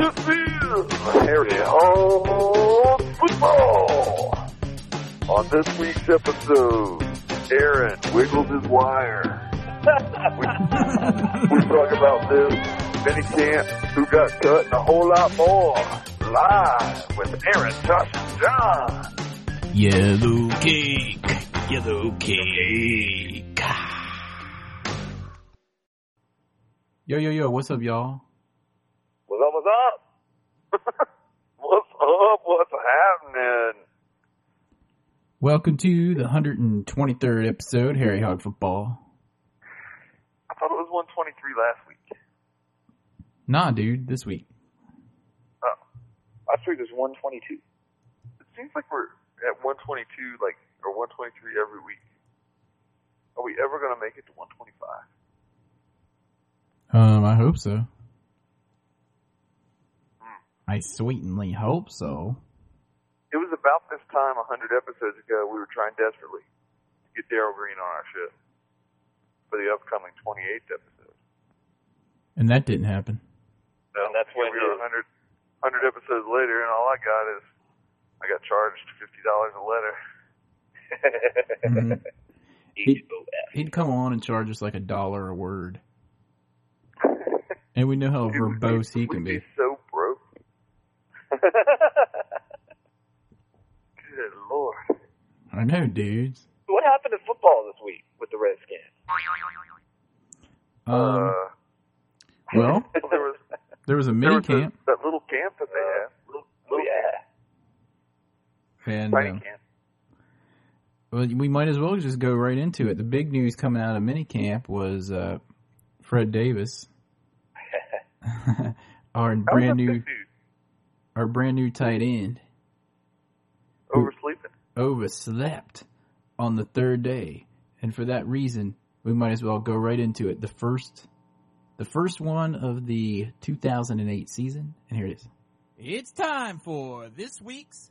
This is Harry Hog Football. On this week's episode, Aaron wiggles his wire. we, we talk about this, mini camp, who got cut, and a whole lot more. Live with Aaron, Josh, and John. Yellow cake, yellow cake. Yo, yo, yo, what's up, y'all? What's up, what's up? what's happening? Welcome to the 123rd episode, Harry Hog Football. I thought it was 123 last week. Nah, dude, this week. Oh, last week it was 122. It seems like we're at 122, like, or 123 every week. Are we ever going to make it to 125? Um, I hope so. I sweetly hope so. It was about this time a 100 episodes ago we were trying desperately to get Darrell Green on our show for the upcoming 28th episode. And that didn't happen. No, And that's here when we are 100, 100 episodes later, and all I got is I got charged $50 a letter. Mhm. He'd. He'd come on and charge us like a dollar a word. And we know how verbose he can be. so broke. Good lord. I know, dudes. what happened to football this week with the Redskins? Um, uh, well, there was there was a mini was camp, a, that little camp that they had. Little, little yeah. and tiny um, camp. well, we might as well just go right into it. The big news coming out of mini camp was uh, Fred Davis, our brand new, dude? Our brand new tight end, Oversleeping. overslept on the third day, and for that reason, we might as well go right into it. The first, the first one of the 2008 season, and here it is. It's time for this week's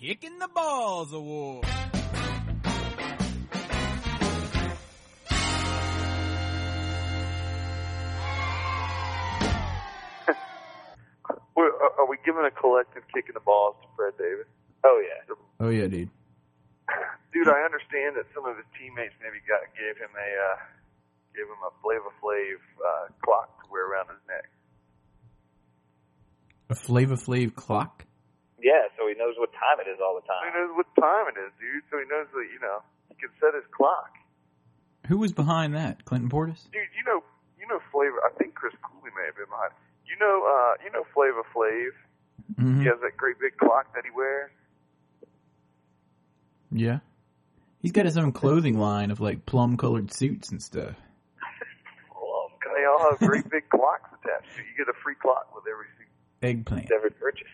Kicking the Balls Award. Giving a collective kick in the balls to Fred Davis? Oh yeah. Oh yeah, dude. Dude, I understand that some of his teammates maybe got gave him a uh, gave him a Flava Flav uh, clock to wear around his neck. A Flava Flav clock. Yeah, so he knows what time it is all the So he knows what time it is, dude. So he knows that you know he can set his clock. Who was behind that? Clinton Portis. Dude, you know you know Flavor. I think Chris Cooley may have been behind. You know, uh, you know Flava Flav. Mhm. He has that great big clock that he wears. Yeah. He's got his own clothing line of like plum colored suits and stuff. Well, They all have great big clocks attached. to it. You get a free clock with every suit. Eggplant. every purchase.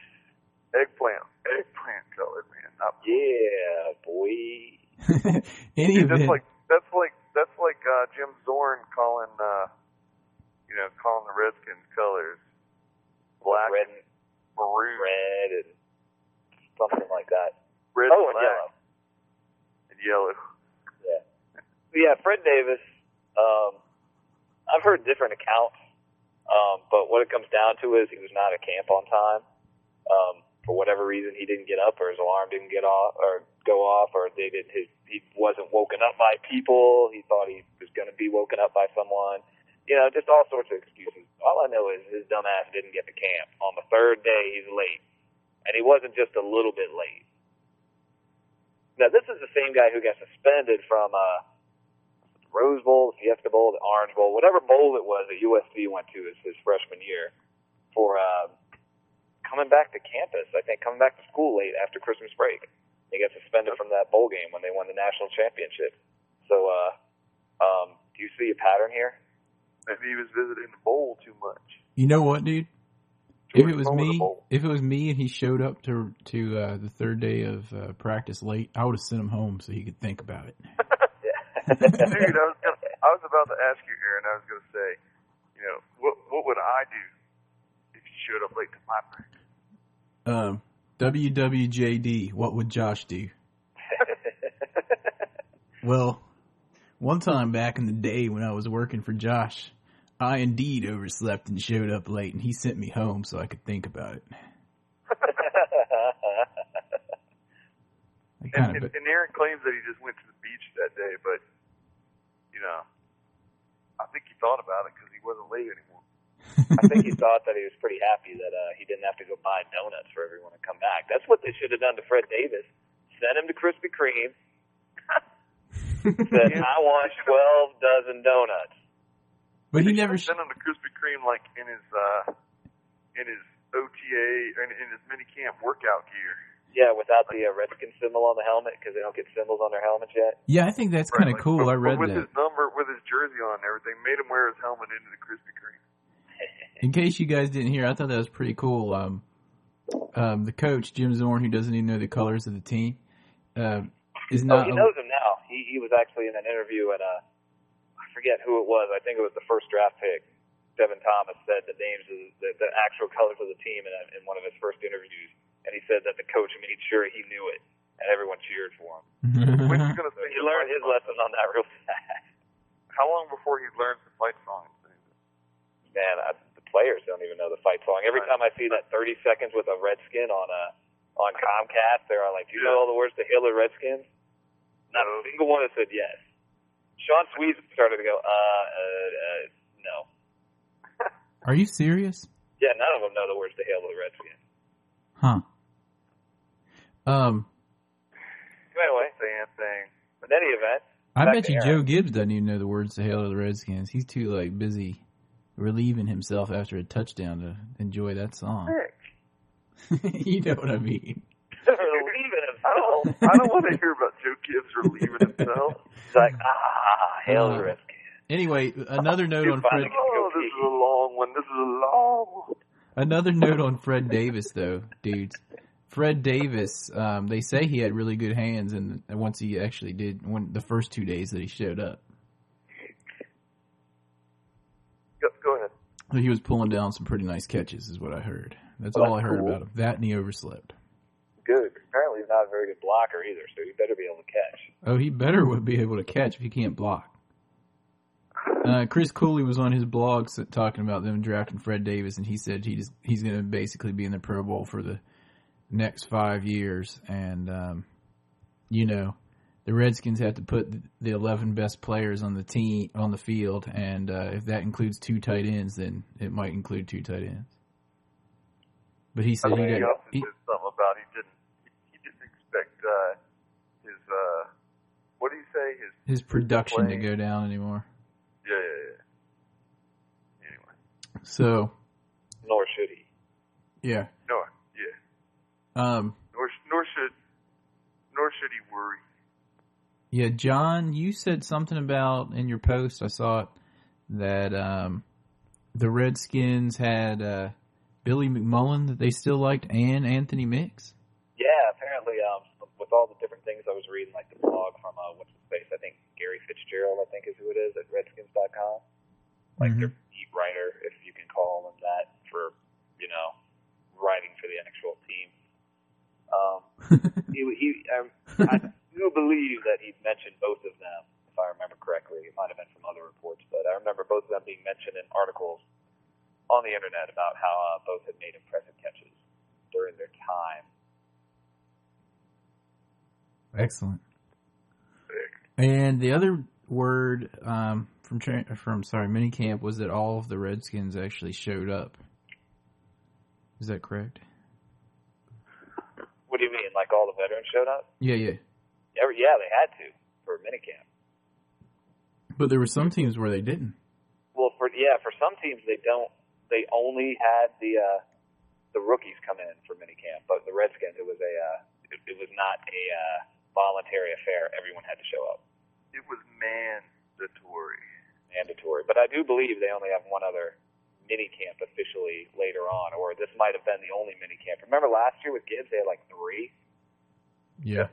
Eggplant, eggplant colored, man. Not Yeah, boy. Any Dude, that's like that's like that's like uh, Jim Zorn calling uh, you know calling the Redskins colors black, Red, and maroon, red, and something like that. red, oh, and black, yellow. and yellow. Yeah. Yeah, Fred Davis. Um, I've heard different accounts, um, but what it comes down to is he was not at camp on time. Um, for whatever reason, he didn't get up, or his alarm didn't get off, or go off, or they did his he wasn't woken up by people. He thought he was going to be woken up by someone. You know, just all sorts of excuses. All I know is his dumb ass didn't get to camp. On the third day, he's late, and he wasn't just a little bit late. Now, this is the same guy who got suspended from uh, Rose Bowl, the Fiesta Bowl, the Orange Bowl, whatever bowl it was that USC went to his, his freshman year for uh, coming back to campus. I think coming back to school late after Christmas break. He got suspended from that bowl game when they won the national championship. So, uh, um, do you see a pattern here? Maybe he was visiting the bowl too much. You know what, dude? If it was me, if it was me and he showed up to to uh, the third day of uh, practice late, I would have sent him home so he could think about it. Dude, I was gonna, I was about to ask you, Aaron. I was going to say, you know, what what would I do if you showed up late to my practice? Um, WWJD, what would Josh do? Well, one time back in the day when I was working for Josh, I indeed overslept and showed up late, and he sent me home so I could think about it. I And, kind and, of, and Aaron claims that he just went to the beach that day, but you know, I think he thought about it because he wasn't late anymore. I think he thought that he was pretty happy that uh, he didn't have to go buy donuts for everyone to come back. That's what they should have done to Fred Davis. Send him to Krispy Kreme. Said, I want 12 dozen donuts. but he They never. sent him to Krispy Kreme like in his uh in his OTA in, in his mini camp workout gear. Yeah, without the uh, Redskin symbol on the helmet because they don't get symbols on their helmets yet. Yeah, I think that's kind of like, cool. but- I read but with that. his number, with his jersey on and everything, made him wear his helmet into the Krispy Kreme. In case you guys didn't hear, I thought that was pretty cool. Um, um, the coach Jim Zorn, who doesn't even know the colors of the team, uh, is Oh, not. he knows him now. He he was actually in an interview at uh I forget who it was. I think it was the first draft pick. Devin Thomas said the names of the, the actual colors of the team in, a, in one of his first interviews, and he said that the coach made sure he knew it, and everyone cheered for him. When's he gonna So sing he learned his song? lesson on that real fast. How long before he learns the fight song? Man, I, the players don't even know the fight song. Every time I see that 30 seconds with a Redskin on uh on Comcast, they're all like, "Do you know all the words to Hail the Redskins?" Not a single one has said yes. Sean Sweet started to go, uh, uh, uh, no. Are you serious? Yeah, none of them know the words to Hail the Redskins. Huh. Um, Anyway, Saying thing. in any event, I bet you Aaron. Joe Gibbs doesn't even know the words to "Hail to the Redskins." He's too like busy relieving himself after a touchdown to enjoy that song. you know what I mean? I don't. himself. I don't want to hear about Joe Gibbs relieving himself. It's like, ah, the Uh, Redskins. Anyway, another note on Fred. Oh, this is a long one. This is a long. one. Another note on Fred Davis, though, dudes. Fred Davis, um, they say he had really good hands, and once he actually did, when the first two days that he showed up, Go, go ahead. he was pulling down some pretty nice catches, is what I heard. That's Well, all I heard cool. about him. That and he overslept. Good. Not a very good blocker either, so he better be able to catch. Oh, he better would be able to catch if he can't block. Uh, Chris Cooley was on his blog talking about them drafting Fred Davis, and he said he just, he's going to basically be in the Pro Bowl for the next five years. And um, you know, the Redskins have to put the eleven best players on the team on the field, and uh, if that includes two tight ends, then it might include two tight ends. But he said he he got he, said something about he didn't. He, he didn't expect uh, his. Uh, what do you say? His. his production to go down anymore. Yeah, yeah, yeah. Anyway. So Nor should he. yeah, No. Yeah. um, Nor nor should. Nor should he worry. Yeah, John, you said something about in your post. I saw it that um, the Redskins had uh, Billy McMullen that they still liked, and Anthony Mix. Yeah, apparently, um, with all the different things I was reading, like the blog from uh, what's his face, I think Gary Fitzgerald, I think is who it is at Redskins.com, like Mhm. their beat writer, if you can call him that, for you know, writing for the actual team. Um, he, he, um, I do believe that he mentioned both of them, if I remember correctly. It might have been from other reports, but I remember both of them being mentioned in articles on the internet about how uh, both had made impressive catches during their time. Excellent. And the other word um, from tra- from sorry minicamp was that all of the Redskins actually showed up. Is that correct? What do you mean? Like all the veterans showed up? Yeah, yeah. Every, yeah, they had to for minicamp. But there were some teams where they didn't. Well, for yeah, for some teams they don't. They only had the uh, the rookies come in for minicamp, but the Redskins it was a uh, it, it was not a uh, voluntary affair. Everyone had to show up, It was mandatory. mandatory. But I do believe they only have one other minicamp officially later on, or this might have been the only minicamp. Remember last year with Gibbs, they had like three. Yeah.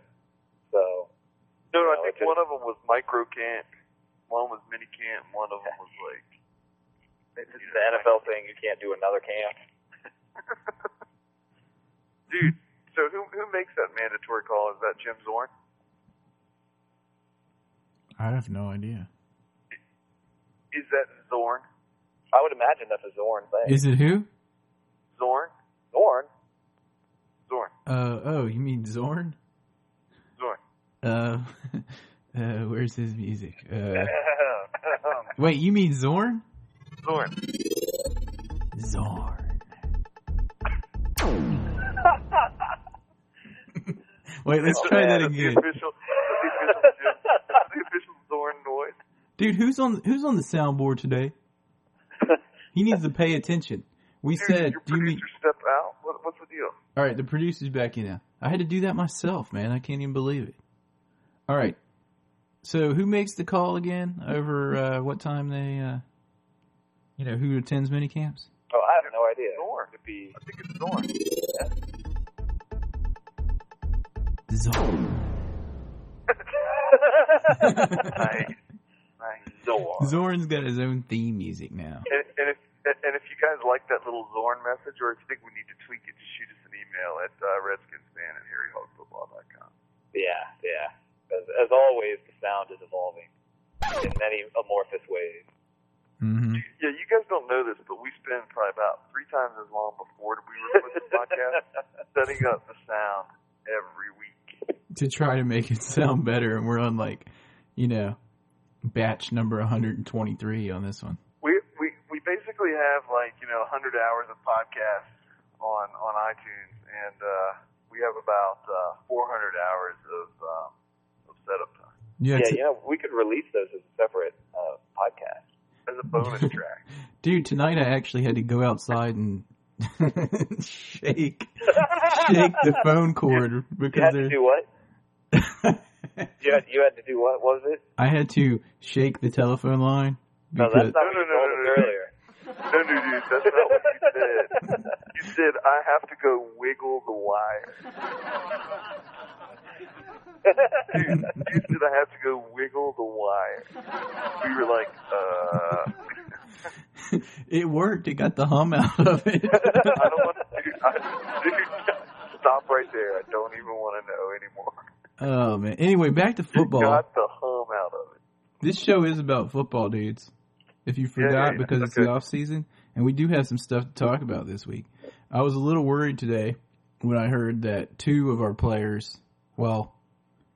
So No, No, I think it one of them was micro camp, one was mini camp, one of them was like. this is the NFL thing. You can't do another camp. Dude, so who who makes that mandatory call? Is that Jim Zorn? I have no idea. Is that Zorn? I would imagine that's a Zorn thing. Is it who? Zorn? Zorn? Zorn. Uh oh, you mean Zorn? Zorn. Uh, uh where's his music? Uh, wait, you mean Zorn? Zorn. Zorn. Wait, let's try that That's the again, official, the official, that's the official Zorn noise. dude. Who's on Who's on the soundboard today? He needs to pay attention. We Dude, said, your "Do you mean?" producer stepped out. What, what's the deal? All right, the producer's back in now. I had to do that myself, man. I can't even believe it. All right. So who makes the call again over uh, what time they, uh, you know, who attends mini camps? Oh, I have no idea. Zorn. Could be. I think it's Zorn. Zorn. nice. Nice. Zorn. Zorn's got his own theme music now. And, and if and if you guys like that little Zorn message, or if you think we need to tweak it, just shoot us an email at uh, redskinsfan at harryhogfootball.com. Yeah, yeah. As, as always, the sound is evolving in many amorphous ways. hmm Yeah, you guys don't know this, but we spend probably about three times as long before we record this podcast setting up the sound every week. To try to make it sound better, and we're on like, you know, batch number 123 on this one. We we we basically have like you know 100 hours of podcasts on on iTunes, and uh, we have about uh, 400 hours of um, of setup time Yeah, Yeah, t- you know, we could release those as a separate uh, podcast. as a bonus track. dude. Tonight I actually had to go outside and shake shake the phone cord You because had to do what? You had, you had to do what? What was it? I had to shake the telephone line No, that's not No, what no, you no, told no, no. earlier. No, no, dude, that's not what you said. You said I have to go wiggle the wire. Dude, you said I have to go wiggle the wire. We were like, uh, it worked. It got the hum out of it. I don't want to. Dude, I, dude, stop right there. I don't even want to know anymore. Oh man. Anyway, back to You football. got the hum out of it. This show is about football, dudes. If you Yeah, yeah, forgot, yeah. because it's the off season, and we do have some stuff to talk about this week. I was a little worried today when I heard that two of our players, well,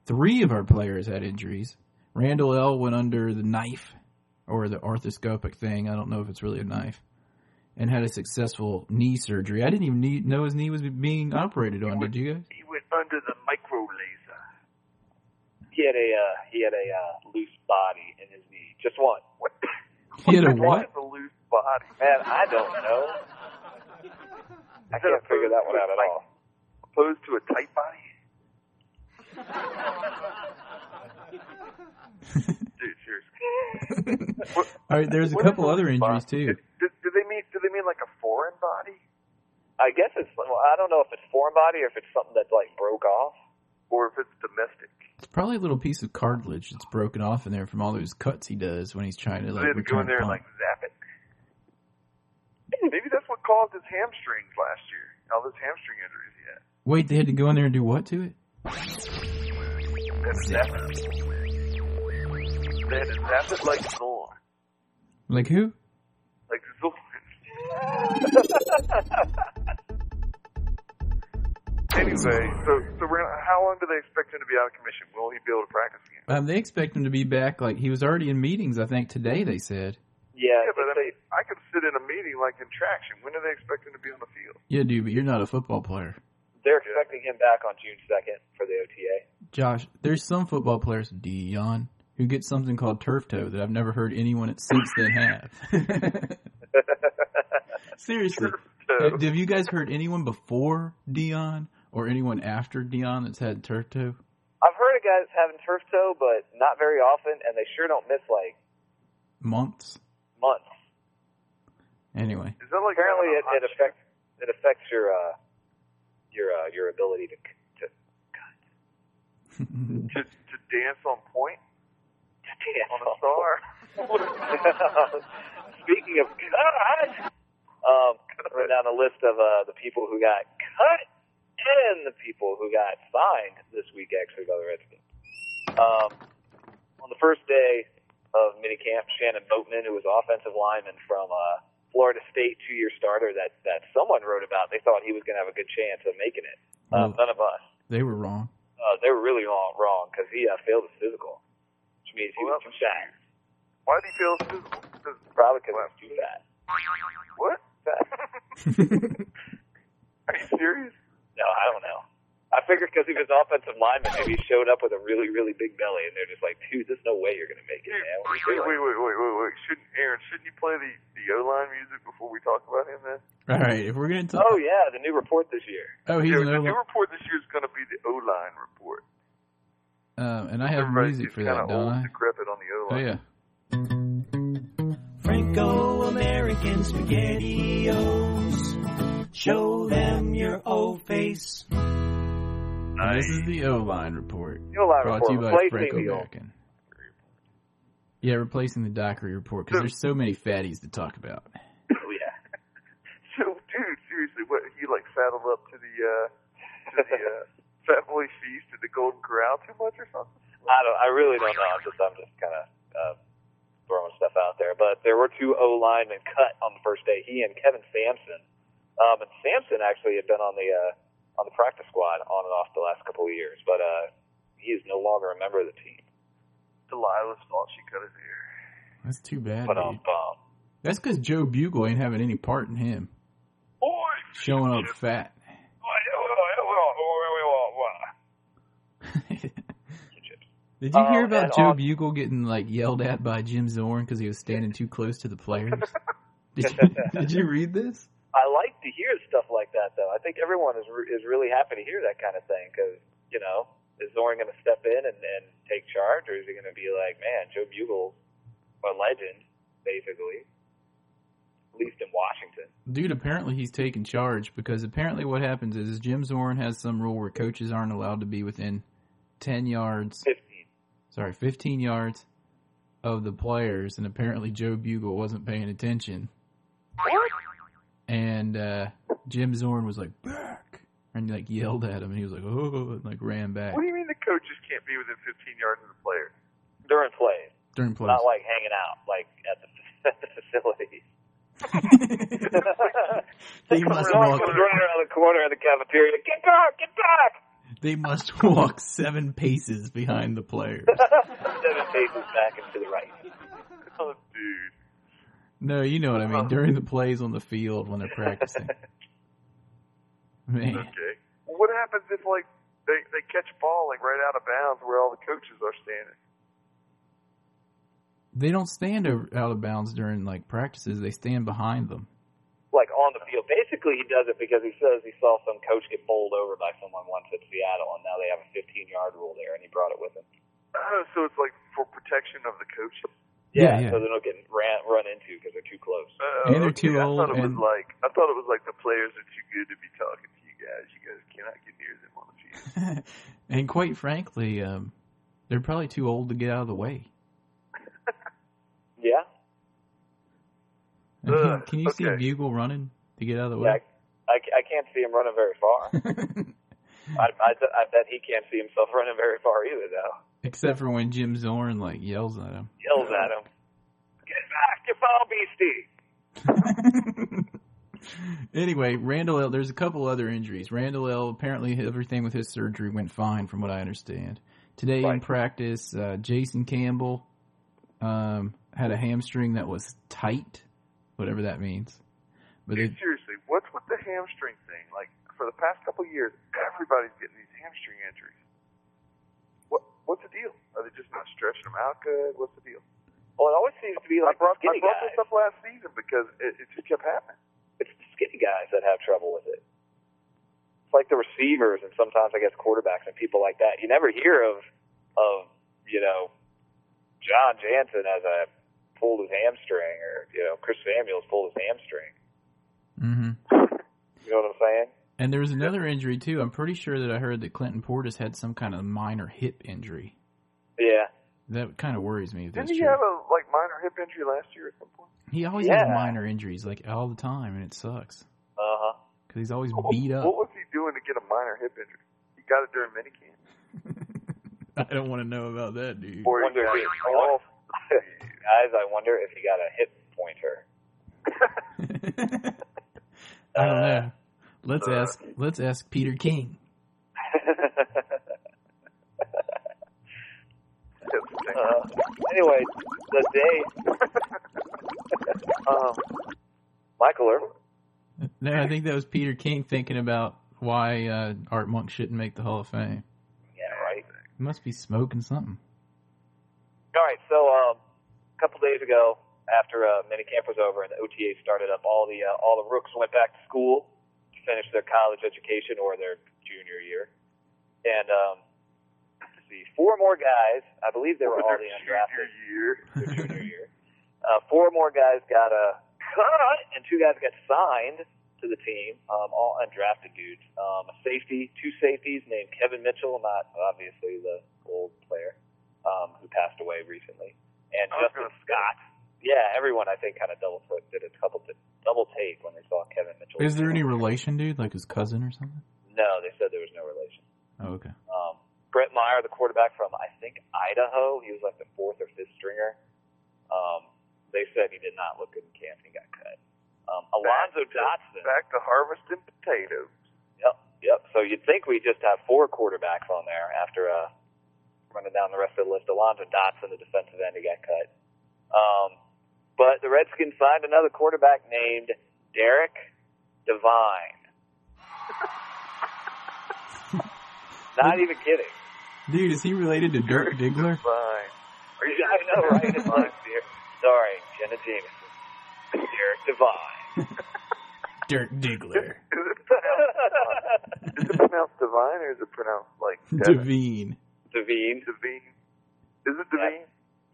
three of our players had injuries. Randle El went under the knife or the arthroscopic thing. I don't know if it's really a knife, and had a successful knee surgery. I didn't even need, know his knee was being operated on. Did you guys? He went under the micro laser. He had a uh, he had a uh, loose body in his knee, just one. What? He had a What what? is a loose body? Man, I don't know. I can't figure that one out at all. Opposed to a tight body? Dude, seriously. What- All right, there's a couple other injuries too. Do, do they mean? Do they mean like a foreign body, I guess it's. Well, I don't know if it's foreign body or if it's something that's like broke off. or if? It's probably a little piece of cartilage that's broken off in there from all those cuts he does when he's trying to like they go in there and like zap it. Maybe that's what caused his hamstrings last year. All those hamstring injuries he had. Wait, they had to go in there and do what to it? They had to zap it. They had to zap it like Zorn. Like who? Like Zorn. anyway, so so Rand- how long do they expect him to be out of commission? Will he be able to practice again? Um, they expect him to be back. Like he was already in meetings. I think today they said. Yeah, Yeah, but I they- mean, I could sit in a meeting like in traction. When do they expect him to be on the field? Yeah, dude, but you're not a football player, they're expecting him back on June second for the OTA. Josh. There's some football players, Dion, who get something called turf toe that I've never heard anyone at since then have. Seriously, So, have have you guys heard anyone before Dion or anyone after Dion that's had turf toe? I've heard of guys having turf toe, but not very often, and they sure don't miss like Months. months. Anyway, is that like Apparently, it, it affects it affects your uh, your uh, your ability to to, chick to, to dance on point to dance on a star? Speaking of cut, um, wrote down a list of uh, the people who got cut and the people who got signed this week, actually, by the Redskins. Um, on the first day, of minicamp, Shannon Boatman, who was offensive lineman from uh, Florida State, two-year starter that that someone wrote about. They thought he was going to have a good chance of making it. Uh, Well- none of us. They were wrong. Uh, they were really wrong wrong because he uh, failed his physical, which means he Well, was that too fat. Why do you feel physical? Because Probably because he was too fat. what? Fat. Are you serious? No, I don't know. I figured because he was offensive lineman, maybe he showed up with a really, really big belly, and they're just like, dude, there's no way you're going to make it, man. What wait, wait, wait, wait, wait, wait. Shouldn't Aaron? Shouldn't you play the the O line music before we talk about him? Then. All right, if we're gonna talk. Oh, yeah, the new report this year. Oh, he's Yeah, an the new report this year is going to be the O line report. um, and I have Everybody's music for kind that, of old, don't I? decrepit on the O-line. Oh yeah. Franco-American SpaghettiOs. Show them your O face. And This is the O line report. O line Brought report to you by Franco the. American. Yeah, replacing the Dockery report because there's so many fatties to talk about. Oh, yeah. So, dude, seriously, what he like saddled up to the uh to the uh, Fat Boy Feast at the Golden Corral too much or something? I don't. I really don't know. I'm just. I'm just kind of uh, throwing stuff out there. But there were two O linemen cut on the first day. He and Kevin Sampson. Um, and Sampson actually had been on the uh, on the practice squad on and off the last couple of years, but uh, he is no longer a member of the team. Delilah's fault she cut his hair. That's too bad, But um, dude. um, That's because Joe Bugel ain't having any part in him Boy, showing up fat. Did you hear Um, about and Joe on- Bugel getting like yelled at by Jim Zorn because he was standing too close to the players? Did you, did you read this? I like to hear stuff like that, though. I think everyone is re- is really happy to hear that kind of thing because you know, is Zorn going to step in and, and take charge, or is he going to be like, man, Joe Bugel's a legend, basically, at least in Washington. Dude, apparently he's taking charge because apparently what happens is, is Jim Zorn has some rule where coaches aren't allowed to be within 10 yards, Fifteen. sorry, 15 yards of the players, and apparently Joe Bugel wasn't paying attention. What? And uh, Jim Zorn was like, back! And like yelled at him, and he was like, oh, and like ran back What do you mean the coaches can't be within 15 yards of the player? During plays, during plays. not like hanging out, like at the at the facility. they must Someone walk. was running around the corner of the cafeteria. Get back! Get back! They must walk seven paces behind the players. Seven paces back and to the right. Oh, dude. No, you know what I mean. Oh. During the plays on the field when they're practicing. Man, Okay. Well, what happens if like they they catch a ball like right out of bounds where all the coaches are standing? they don't stand over, out of bounds during like practices. They stand behind them. Like on the field. Basically, he does it because he says he saw some coach get bowled over by someone once at Seattle, and now they have a 15 yard rule there, and he brought it with him. Oh, so it's like for protection of the coaches. Yeah, yeah. So they don't get ran run into because they're too close. Oh, And they're okay. too I old thought it and- was like I thought it was like the players are too good to be talking to you guys. You guys cannot get near them on the field. and quite frankly, um, they're probably too old to get out of the way. Yeah. Can, can you see okay. Bugel running to get out of the Yeah. way? I, I can't see him running very far. I, I, I bet he can't see himself running very far either, though. Except for when Jim Zorn like yells at him. Yells at him. Get back, you foul beastie. anyway, Randle El. There's a couple other injuries. Randle El. Apparently, everything with his surgery went fine, from what I understand. Today in practice, uh, Jason Campbell um, had a hamstring that was tight, whatever that means. But Dude, it, seriously, what's with the hamstring thing? Like for the past couple years, everybody's getting these hamstring injuries. What what's the deal? Are they just not stretching them out good? What's the deal? Well, it always seems to be like I like brought, I brought guys. this up last season because it, it just kept happening. It's the skinny guys that have trouble with it. It's like the receivers and sometimes I guess quarterbacks and people like that. You never hear of of you know Jon Jansen as a pulled his hamstring or you know Chris Samuels pulled his hamstring. hmm You know what I'm saying? And there was another injury too. I'm pretty sure that I heard that Clinton Portis had some kind of minor hip injury. Yeah. That kind of worries me if Didn't he true. have a like minor hip injury last year at some point? he always has minor injuries, like all the time, and it sucks Uh huh. because he's always What- beat up. What was he doing to get a minor hip injury? He got it during minicamp. I don't want to know about that, dude. Or Wonder got if he- off Guys, I wonder if he got a hip pointer. I don't Uh, know. Let's uh, ask. Let's ask Peter King. uh, anyway, the day. um, Michael Irvin. No, I think that was Peter King thinking about why uh, Art Monk shouldn't make the Hall of Fame. Yeah, right. He must be smoking something. All right, so um, a couple days ago, after uh, minicamp was over and the OTA started up, all the uh, all the rooks went back to school finish their college education or their junior year, and um, let's see, four more guys. I believe they were all the undrafted. year. junior year. Uh, four more guys got a cut, and two guys got signed to the team, um, all undrafted dudes. Um, a safety, two safeties named Kevin Mitchell, not obviously the old player um, who passed away recently, and Justin gonna. Scott. Yeah, everyone I think kind of double took did a couple t- double take when they saw Kevin Mitchell. Is there any relation, dude? Like his cousin or something? No, they said there was no relation. Oh, okay. Um, Brett Meyer, the quarterback from I think Idaho, he was like the fourth or fifth stringer. Um, they said he did not look good in camp and he got cut. Um, Alonzo Back to- Dotson. Back to harvesting potatoes. Yep, yep. So you'd think we just have four quarterbacks on there after uh, running down the rest of the list. Alonzo Dotson, the defensive end, he got cut. Um, but the Redskins signed another quarterback named Derek Devine. Not even kidding. Dude, is he related to Dirk Diggler? Fine. Are you, I know, right? It's like, dear, starring Jenna Jameson, Derek Devine. Dirk Diggler. Is it pronounced, is it pronounced divine or is it pronounced like Devin? Devine. Devine. Devine? Is it Devine?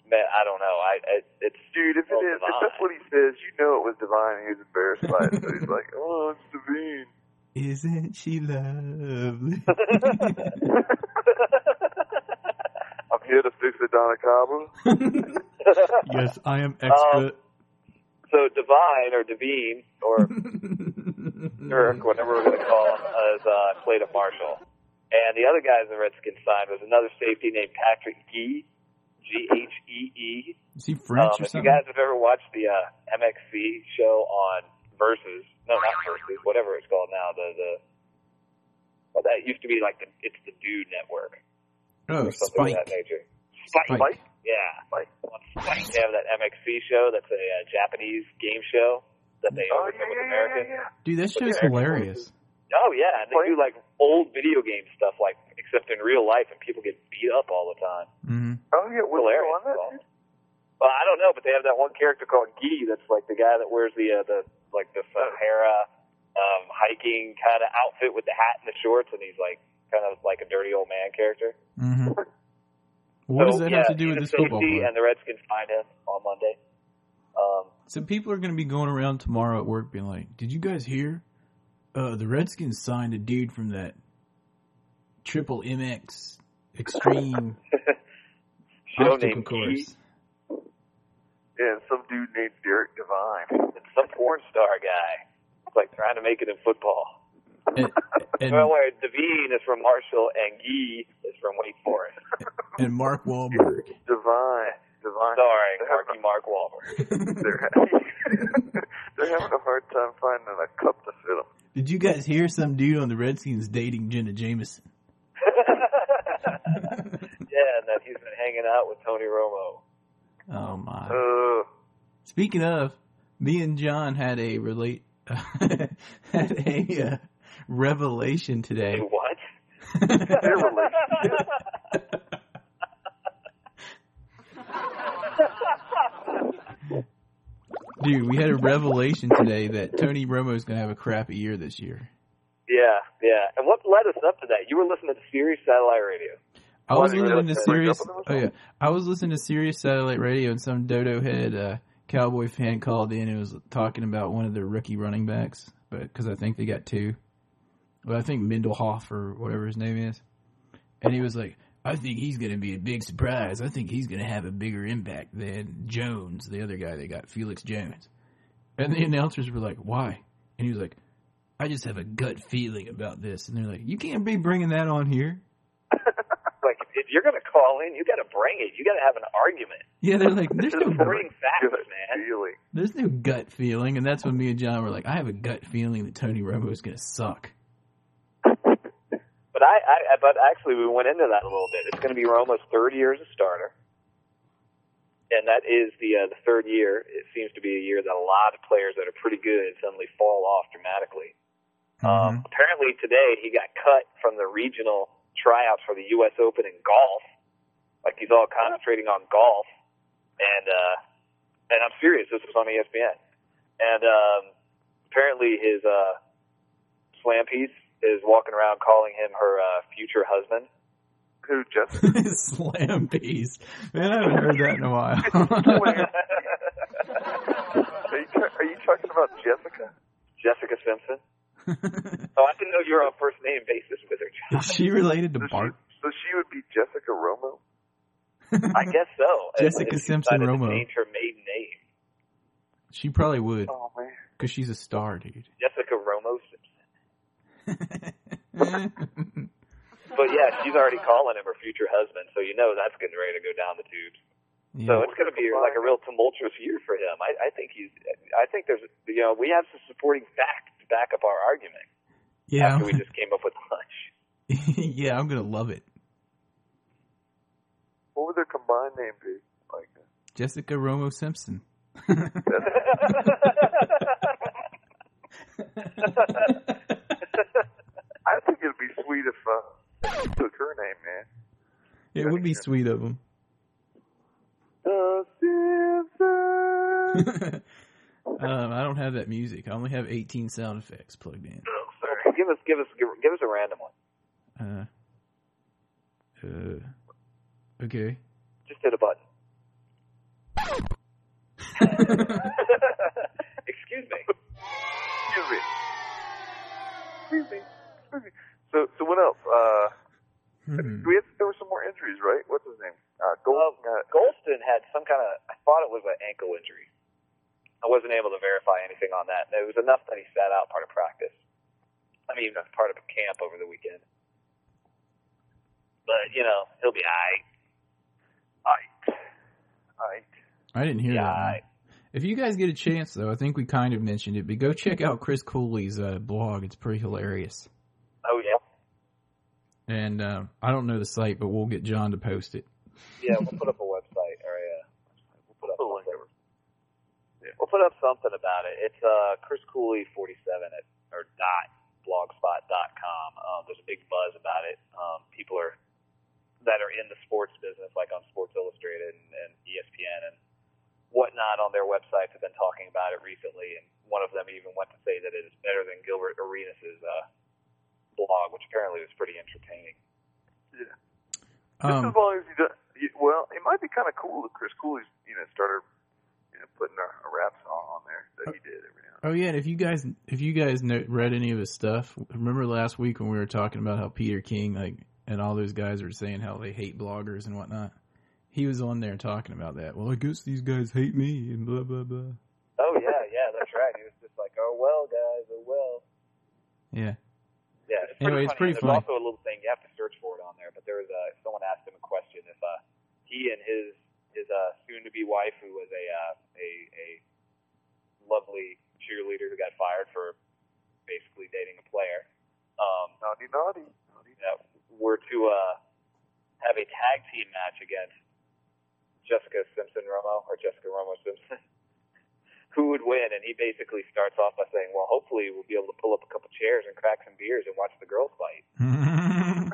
Man, I don't know. I it, it's Dude, if it is, is, if that's what he says, you know it was divine he was embarrassed by it. So he's like, oh, it's Devine. Isn't she lovely? I'm here to fix the Donna Cabo. yes, I am extra. so Divine or Devine or Dirk, whatever we're going to call him, is uh, played at Marshall. And the other guy in the Redskins side was another safety named Patrick Ghee, G H E E. Is he French Um, or if you guys have ever watched the uh, MXC show on Versus, no, not Versus, whatever it's called now, the the well, that used to be like the it's the Dude Network oh, or something Spike. of that nature. Spike, Spike. yeah. Spike. On Spike, they have that MXC show that's a uh, Japanese game show that they Oh, overcome yeah, with yeah, Americans. yeah, yeah. Dude, that show's Yeah. hilarious. Oh yeah, and they do like old video game stuff, like except in real life, and people get beat up all the time. hmm Oh, yeah, was he Hilarious. on that? Well, dude? well, I don't know, but they have that one character called Guy that's like the guy that wears the uh, the like the Sahara um, hiking kind of outfit with the hat and the shorts, and he's like kind of like a dirty old man character. hmm What does that yeah, have to do with a this football safety, club? And the Redskins find him on Monday. Um, So people are going to be going around tomorrow at work being like, "Did you guys hear? Uh, the Redskins signed a dude from that Triple MX Extreme obstacle named course." Yeah, some dude named Derek Devine. Guy, some porn star guy. It's like trying to make it in football. And, and, well, where Devine is from Marshall and Guy is from Wake Forest, and Mark Wahlberg. Divine. Divine. starring Marky Mark Wahlberg. They're, they're having a hard time finding a cup to fit them. Did you guys hear some dude on the Redskins dating Jenna Jameson? yeah, and that he's been hanging out with Tony Romo. Oh my! Uh, Speaking of, me and John had a relate had a uh, revelation today. What? their Dude, we had a revelation today that Tony Romo is gonna have a crappy year this year. Yeah, yeah. And what led us up to that? You were listening to Sirius Satellite Radio. I was listening to Sirius. Oh yeah, I was listening to Sirius Satellite Radio, and some dodo head uh, cowboy fan called in and was talking about one of their rookie running backs, but because I think they got two. Well, I think Mendelhoff or whatever his name is, and he was like, "I think he's going to be a big surprise. I think he's going to have a bigger impact than Jones, the other guy they got, Felix Jones." And the announcers were like, "Why?" And he was like, "I just have a gut feeling about this." And they're like, "You can't be bringing that on here." Like, if you're gonna call in, you got to bring it. You got to have an argument. Yeah, they're like, there's no, Supporting facts, Good man. feeling. there's no gut feeling, and that's when me and John were like, I have a gut feeling that Tony Romo is gonna suck. But I, I, but actually, we went into that a little bit. It's going to be Romo's third year as a starter, and that is the uh, the third year. It seems to be a year that a lot of players that are pretty good suddenly fall off dramatically. Um, apparently today he got cut from the regional tryouts for the U.S. Open in golf. Like he's all concentrating on golf, and uh, and I'm serious. This was on ESPN, and um, apparently his uh, slam piece is walking around calling him her uh, future husband. Who just Slam piece. Man, I haven't heard that in a while. are you, ta- are you talking about Jessica? Jessica Simpson. Oh, I didn't know you were on first name basis with her. John. is she related to So she, Bart? so she would be Jessica Romo. I guess so. Jessica If she Simpson Romo. Change her maiden name, She probably would, Oh man. because she's a star, dude. Jessica Romo Simpson. But yeah, she's already calling him her future husband, so you know that's getting ready to go down the tubes. So it's going to be like a real tumultuous year for him. I, I think he's. I think there's. You know, we have some supporting facts to back up our argument. Yeah, After we just came up with a bunch. yeah, I'm gonna love it. What would their combined name be? Like uh, Jessica Romo Simpson. I think it'd be sweet if uh took her name, man. it would be sweet of him. The um, I don't have that music. I only have 18 sound effects plugged in. Okay, give us, give us, give, give us a random one. Uh, uh, okay. Just hit a button. Excuse me. Excuse me. Excuse me. Excuse me. So, so what else? Uh, Hmm. we had, there were some more injuries, right? What's his name? Uh, Gold, Um, uh, Golston had some kind of. I thought it was an ankle injury. I wasn't able to verify anything on that. It was enough that he sat out part of practice. I mean, that's part of a camp over the weekend. But you know, he'll be alright. Ike. Ike. I didn't hear Yeah, that. one. I- If you guys get a chance, though, I think we kind of mentioned it, but go check out Chris Cooley's uh, blog. It's pretty hilarious. Oh yeah, And uh, I don't know the site, but we'll get John to post it. yeah. We'll put up a website or a. We'll put up. Put a link something. We'll put up something about it. It's uh, Chris Cooley forty seven at or dot blogspot dot com. Um, there's a big buzz about it. Um, people are that are in the sports business, like on Sports Illustrated and, and ESPN and whatnot, on their websites have been talking about it recently. And one of them even went to say that it is better than Gilbert Arenas' uh, blog, which apparently was pretty entertaining. Just Um, as long as you don't. You, well, it might be kind of cool if Chris Cooley's, you know, started, you know, putting a, a rap song on there that he did every now. and oh yeah, and if you guys if you guys know, read any of his stuff, remember last week when we were talking about how Peter King like and all those guys were saying how they hate bloggers and whatnot. He was on there talking about that. Well, I guess these guys hate me and blah blah blah. Oh yeah, yeah, that's right. He was just like, "Oh well, guys, oh well." Yeah. Yeah, it's pretty Anyway, it's funny. pretty There's funny. also a little thing you have to search for it on there. But there was uh, someone asked him a question if uh, he and his his uh, soon-to-be wife, who was a uh, a a lovely cheerleader who got fired for basically dating a player, um, Naughty, naughty, naughty. that were to uh, have a tag team match against Jessica Simpson Romo or Jessica Romo Simpson. Who would win? And he basically starts off by saying, "Well, hopefully we'll be able to pull up a couple chairs and crack some beers and watch the girls fight."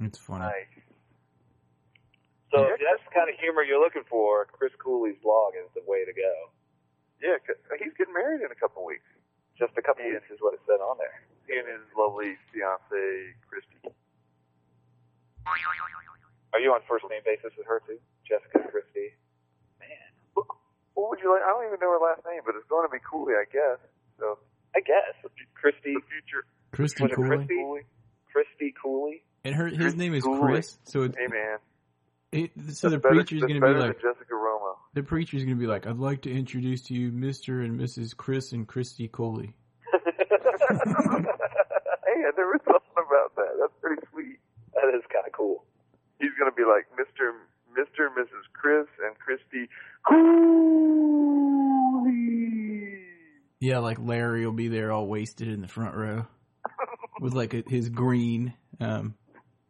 it's funny. Nice. So Yeah, if that's the kind of humor you're looking for, Chris Cooley's blog is the way to go. Yeah, he's getting married in a couple weeks. Just a couple Yeah. weeks is what it said on there. He and his lovely fiance Christy. Are you on first name basis with her too, Jessica Christie? Man, What would you like? I don't even know her last name, but it's going to be Cooley, I guess. So I guess Christie the future Christy Was it Cooley. Christy? Cooley. Christie Cooley. And her his Chris name is Cooley. Chris. So it's Hey man, it, so the That's better- preacher's gonna be like Jessica Romo. the preacher's gonna be like, I'd like to introduce to you Mr. and Mrs. Chris and Christy Cooley. hey, I never thought about that. That's pretty sweet. That Yeah, like Larry will be there all wasted in the front row with like a, his green um,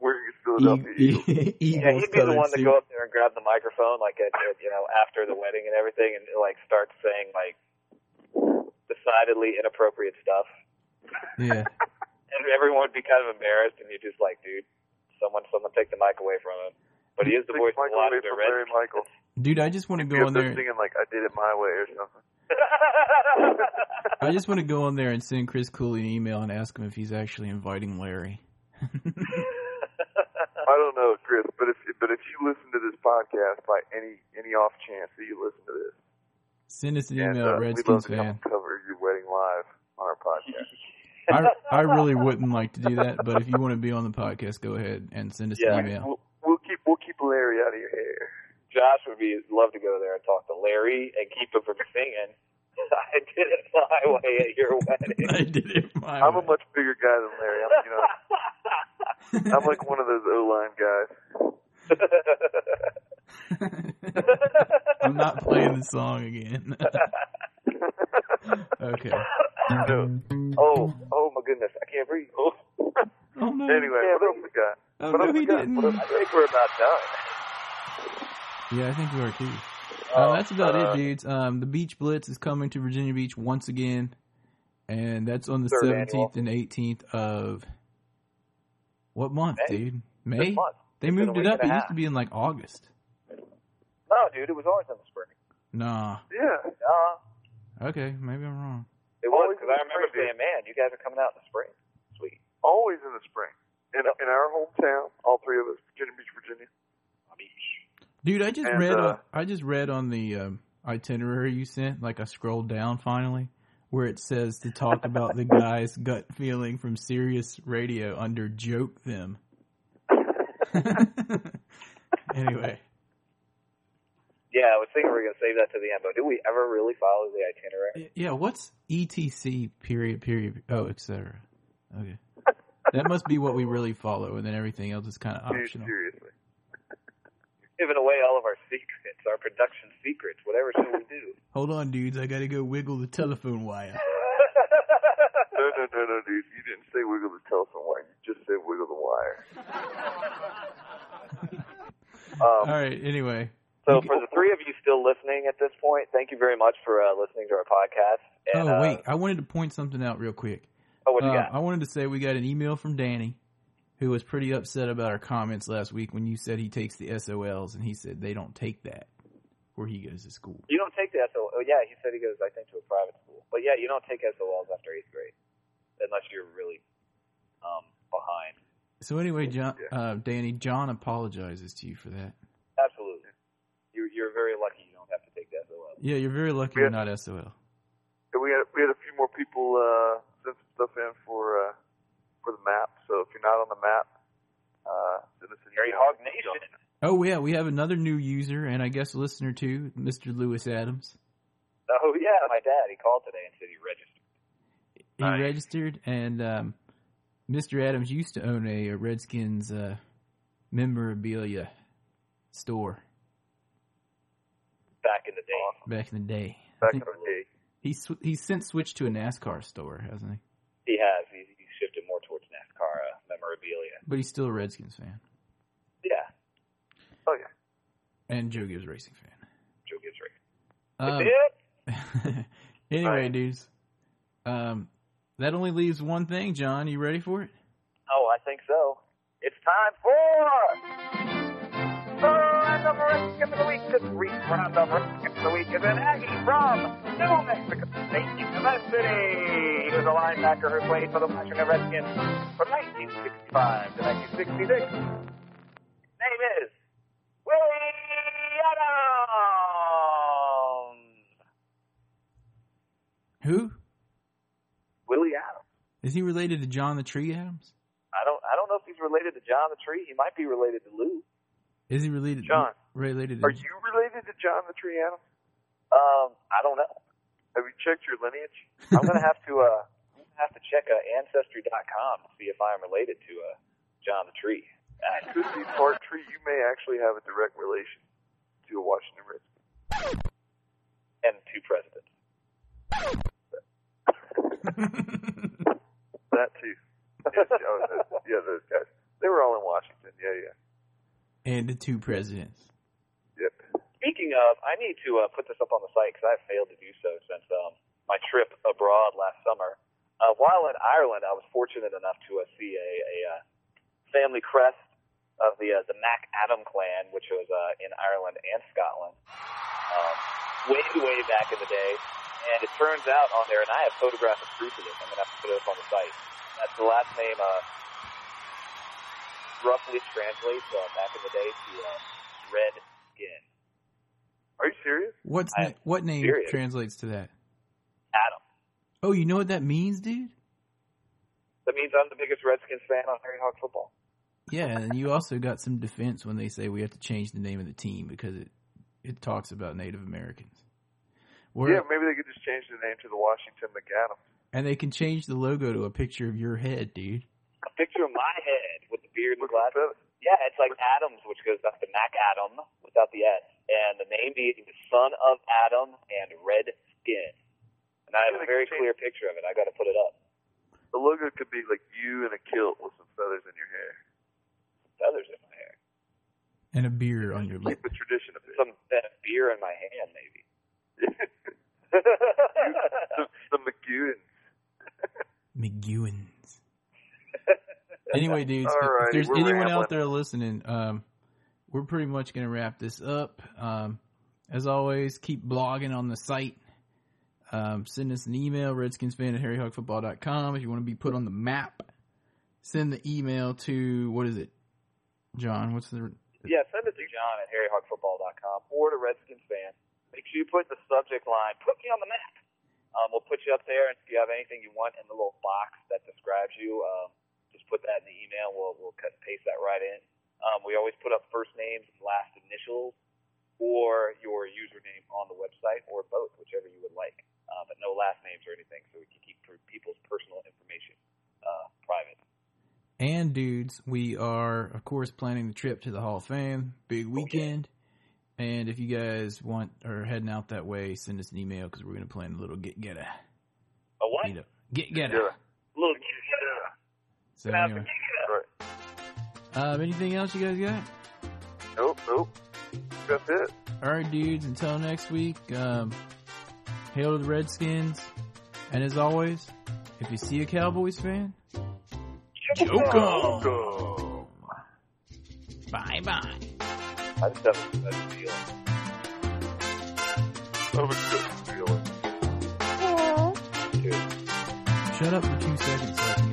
Wearing his Philadelphia Eagles. e- Yeah, he'd be the colored one to go up there and grab the microphone, like at, at you know after the wedding and everything, and like start saying like decidedly inappropriate stuff, Yeah, and everyone would be kind of embarrassed, and you're just like, dude, someone, someone take the mic away from him. But he is the voice Take of a Michael lot of the Red. Larry Michael. dude, I just want to go up on there there. singing like I did it my way or something. I just want to go on there and send Chris Cooley an email and ask him if he's actually inviting Larry. I don't know, Chris, but if but if you listen to this podcast by any any off chance that you listen to this, Send us an and email uh, at we'd love to fan. cover your wedding live on our podcast. I I really wouldn't like to do that, but if you want to be on the podcast, go ahead and send us Yeah. an email. We'll, we'll keep we'll keep Larry out of your hair. Josh would be love to go there and talk to Larry and keep him from singing. I did it my way at your wedding. I did it my way. I'm a much bigger guy than Larry. I'm you know I'm like one of those O line guys. I'm not playing the song again. okay. No. oh, oh my goodness, I can't breathe. Oh. Oh no. Anyway, Yeah, what else we got? oh, what no, else we got? didn't. What else I think we're about done. Yeah, I think we are too. Oh, Uh, that's about uh, it, dudes. Um, the Beach Blitz is coming to Virginia Beach once again, and that's on the seventeenth and eighteenth of what month, May. dude? May. This month. They It's been a moved it up. It and a used to be in like August. No, dude, it was always in the spring. Nah. Yeah. Uh, Okay, maybe I'm wrong. it was because I remember spring, saying, "Man, you guys are coming out in the spring." Sweet. Always in the spring. In in our hometown, all three of us, Virginia Beach, Virginia. Dude, I just And, read. uh, on, I just read on the um, itinerary you sent. Like I scrolled down finally, where it says to talk about the guy's gut feeling from Sirius Radio under "joke them." anyway, Yeah, I was thinking we were gonna save that to the end, but do we ever really follow the itinerary? yeah. What's ETC? Period. Period. Oh, etc. Okay, that must be what we really follow, and then everything else is kind of optional. seriously. Giving away all of our secrets, our production secrets, whatever should we do? Hold on, dudes. I gotta go wiggle the telephone wire. No, no, no, no, dude. You didn't say wiggle the telephone wire. You just said wiggle the wire. um, All right. Anyway, so for the three of you still listening at this point, thank you very much for uh, listening to our podcast. And, oh uh, wait, I wanted to point something out real quick. oh, what you Uh, got? I wanted to say we got an email from Danny, who was pretty upset about our comments last week when you said he takes the SOLs, and he said they don't take that where he goes to school. You don't take the SOL. Oh, yeah, he said he goes, I think, to a private school. But yeah, you don't take SOLs after eighth grade unless you're really um, behind. So anyway, John, uh, Danny, John apologizes to you for that. Absolutely. You're, you're very lucky you don't have to take the SOL. Yeah, you're very lucky Yeah. you're not SOL. And we had we had a few more people uh, send some stuff in for uh, for the map. So if you're not on the map, uh, send us an Harry email. Hog Nation. Oh yeah, we have another new user and I guess listener too, Mr. Lewis Adams. Oh, yeah, my dad. He called today and said he registered. He Nice. registered, and um, Mr. Adams used to own a, a Redskins uh, memorabilia store Back in the day. back in the day. Back in the day. he's he's since switched to a NASCAR store, hasn't he? He has. He's, he's shifted more towards NASCAR uh, memorabilia. But he's still a Redskins fan Yeah, Oh yeah. and Joe Gibbs Racing fan. Joe Gibbs racing. Um, anyway, Right. dudes, um, that only leaves one thing. John, you ready for it? Oh, I think so. It's time for random Redskin of the week. This week's random Redskin of the week is an Aggie from New Mexico State University. He was a linebacker who played for the Washington Redskins from 1965 to 1966. His name is Willie Adams. Who Willie Adams. is he related to John the Tree Adams? I don't. I don't know if he's related to John the Tree. He might be related to Lou. Is he related? John. related to Are you related to John the Tree Adams? Um, I don't know. Have you checked your lineage? I'm gonna have to. Uh, I'm gonna have to check uh, ancestry.com to see if I'm related to uh, John the Tree. Uh, Could be part tree. You may actually have a direct relation to a Washington Redskins. and two presidents. that too. Yeah, oh, yeah, those guys. They were all in Washington. Yeah, yeah. And the two presidents. Yep. Speaking of, I need to uh, put this up on the site because I failed to do so since um, my trip abroad last summer. Uh, while in Ireland, I was fortunate enough to uh, see a, a uh, family crest of the uh, the Mac Adam clan, which was uh, in Ireland and Scotland, um, way way back in the day. And it turns out on there, and I have photographic proof of this. I'm gonna have to put it up on the site. That's the last name. Uh, roughly translates uh, back in the day to uh, red skin. Are you serious? What's na- what name serious. translates to that? Adam. Oh, you know what that means, dude? That means I'm the biggest Redskins fan on Harry Hog football. Yeah, and you also got some defense when they say we have to change the name of the team because it it talks about Native Americans. Where, Yeah, maybe they could just change the name to the Washington McAdams. and they can change the logo to a picture of your head, dude. A picture of my head with the beard and the glasses. Yeah, it's like Adams, which goes back to Mac Adam without the S, and the name being the son of Adam and red skin. And I have a very clear picture of it. I got to put it up. The logo could be like you in a kilt with some feathers in your hair. Feathers in my hair. And a beer on your lip. Keep the tradition of it. Some uh, beer in my hand, maybe. the, the McGoons. McEwens. Anyway, dudes, All if there's anyone rambling. out there listening, um, we're pretty much going to wrap this up. Um, as always, keep blogging on the site. Um, send us an email, redskinsfan at harryhogfootball.com. If you want to be put on the map, send the email to, what is it? John, what's the, Yeah, send it to John at harryhogfootball.com or to Redskins fan. Make sure you put the subject line, put me on the map. Um, we'll put you up there, and if you have anything you want in the little box that describes you, um, just put that in the email. We'll, we'll cut and paste that right in. Um, we always put up first names, last initials, or your username on the website, or both, whichever you would like. Uh, but no last names or anything, so we can keep people's personal information uh, private. And dudes, we are of course planning the trip to the Hall of Fame, big weekend. And if you guys want or heading out that way, send us an email because we're gonna plan a little get getter. A what? Get getter. Yeah. Little So Get anyway, Right. um, anything else you guys got? Nope, nope. That's it. All right, dudes. Until next week, um, hail to the Redskins. And as always, if you see a Cowboys fan, joke 'em. Go. Bye bye. I just have a, a feeling. Have a good feeling. Shut up for two seconds so I can